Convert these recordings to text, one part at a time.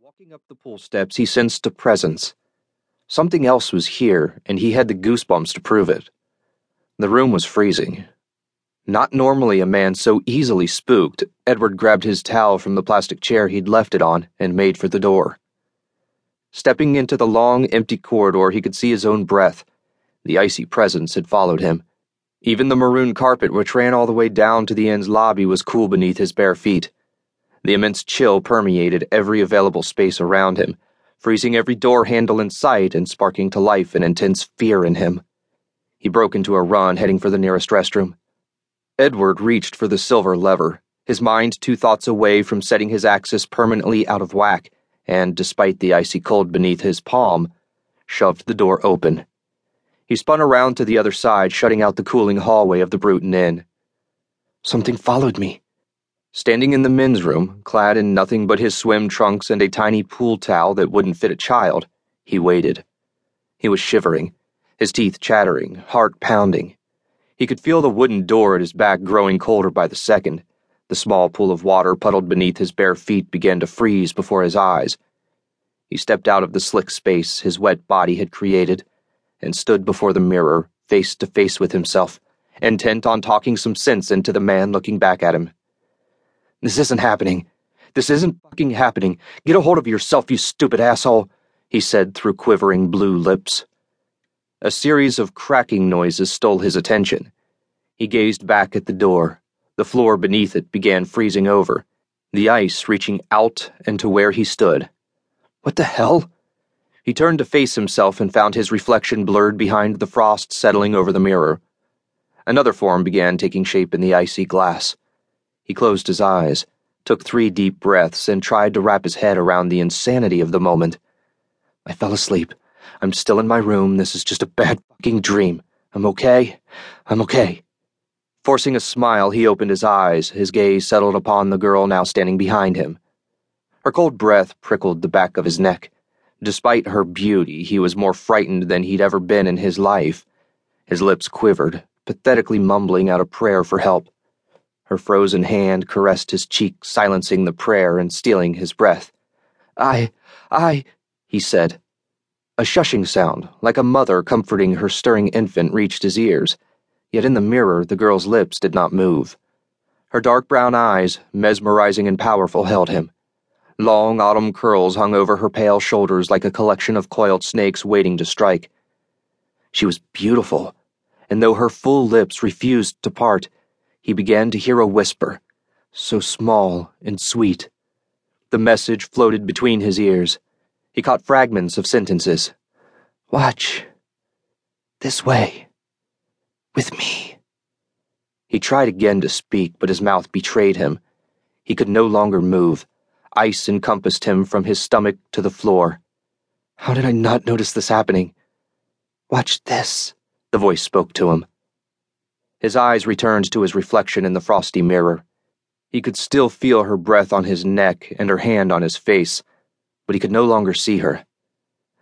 Walking up the pool steps, he sensed a presence. Something else was here, and he had the goosebumps to prove it. The room was freezing. Not normally a man so easily spooked, Edward grabbed his towel from the plastic chair he'd left it on and made for the door. Stepping into the long, empty corridor, he could see his own breath. The icy presence had followed him. Even the maroon carpet, which ran all the way down to the inn's lobby, was cool beneath his bare feet. The immense chill permeated every available space around him, freezing every door handle in sight and sparking to life an intense fear in him. He broke into a run, heading for the nearest restroom. Edward reached for the silver lever, his mind two thoughts away from setting his axis permanently out of whack, and, despite the icy cold beneath his palm, shoved the door open. He spun around to the other side, shutting out the cooling hallway of the Bruton Inn. Something followed me. Standing in the men's room, clad in nothing but his swim trunks and a tiny pool towel that wouldn't fit a child, he waited. He was shivering, his teeth chattering, heart pounding. He could feel the wooden door at his back growing colder by the second. The small pool of water puddled beneath his bare feet began to freeze before his eyes. He stepped out of the slick space his wet body had created and stood before the mirror, face to face with himself, intent on talking some sense into the man looking back at him. This isn't happening. This isn't fucking happening. Get a hold of yourself, you stupid asshole, he said through quivering blue lips. A series of cracking noises stole his attention. He gazed back at the door. The floor beneath it began freezing over, the ice reaching out and to where he stood. What the hell? He turned to face himself and found his reflection blurred behind the frost settling over the mirror. Another form began taking shape in the icy glass. He closed his eyes, took three deep breaths, and tried to wrap his head around the insanity of the moment. I fell asleep. I'm still in my room. This is just a bad fucking dream. I'm okay. I'm okay. Forcing a smile, he opened his eyes, his gaze settled upon the girl now standing behind him. Her cold breath prickled the back of his neck. Despite her beauty, he was more frightened than he'd ever been in his life. His lips quivered, pathetically mumbling out a prayer for help. Her frozen hand caressed his cheek, silencing the prayer and stealing his breath. I, I, he said. A shushing sound, like a mother comforting her stirring infant, reached his ears. Yet in the mirror, the girl's lips did not move. Her dark brown eyes, mesmerizing and powerful, held him. Long autumn curls hung over her pale shoulders like a collection of coiled snakes waiting to strike. She was beautiful, and though her full lips refused to part, he began to hear a whisper, so small and sweet. The message floated between his ears. He caught fragments of sentences. Watch. This way. With me. He tried again to speak, but his mouth betrayed him. He could no longer move. Ice encompassed him from his stomach to the floor. How did I not notice this happening? Watch this, the voice spoke to him. His eyes returned to his reflection in the frosty mirror. He could still feel her breath on his neck and her hand on his face, but he could no longer see her.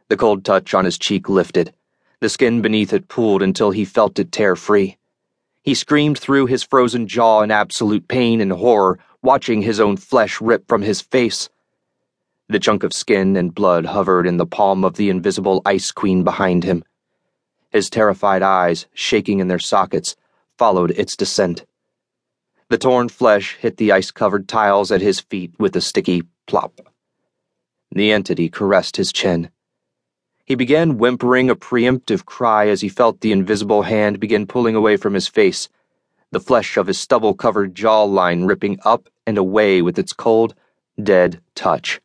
The cold touch on his cheek lifted. The skin beneath it pulled until he felt it tear free. He screamed through his frozen jaw in absolute pain and horror, watching his own flesh rip from his face. The chunk of skin and blood hovered in the palm of the invisible ice queen behind him. His terrified eyes, shaking in their sockets, followed its descent. The torn flesh hit the ice covered tiles at his feet with a sticky plop. The entity caressed his chin. He began whimpering a preemptive cry as he felt the invisible hand begin pulling away from his face, the flesh of his stubble covered jawline ripping up and away with its cold, dead touch.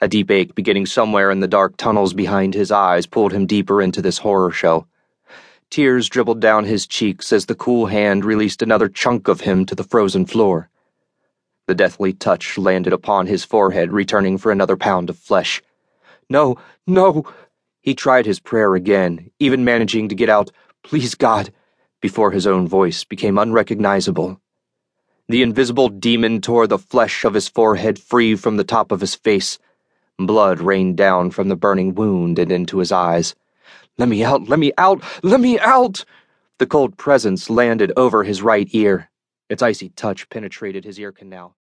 A deep ache beginning somewhere in the dark tunnels behind his eyes pulled him deeper into this horror show. Tears dribbled down his cheeks as the cool hand released another chunk of him to the frozen floor. The deathly touch landed upon his forehead, returning for another pound of flesh. No, no! He tried his prayer again, even managing to get out, Please God, before his own voice became unrecognizable. The invisible demon tore the flesh of his forehead free from the top of his face. Blood rained down from the burning wound and into his eyes. Let me out, let me out, let me out! The cold presence landed over his right ear. Its icy touch penetrated his ear canal.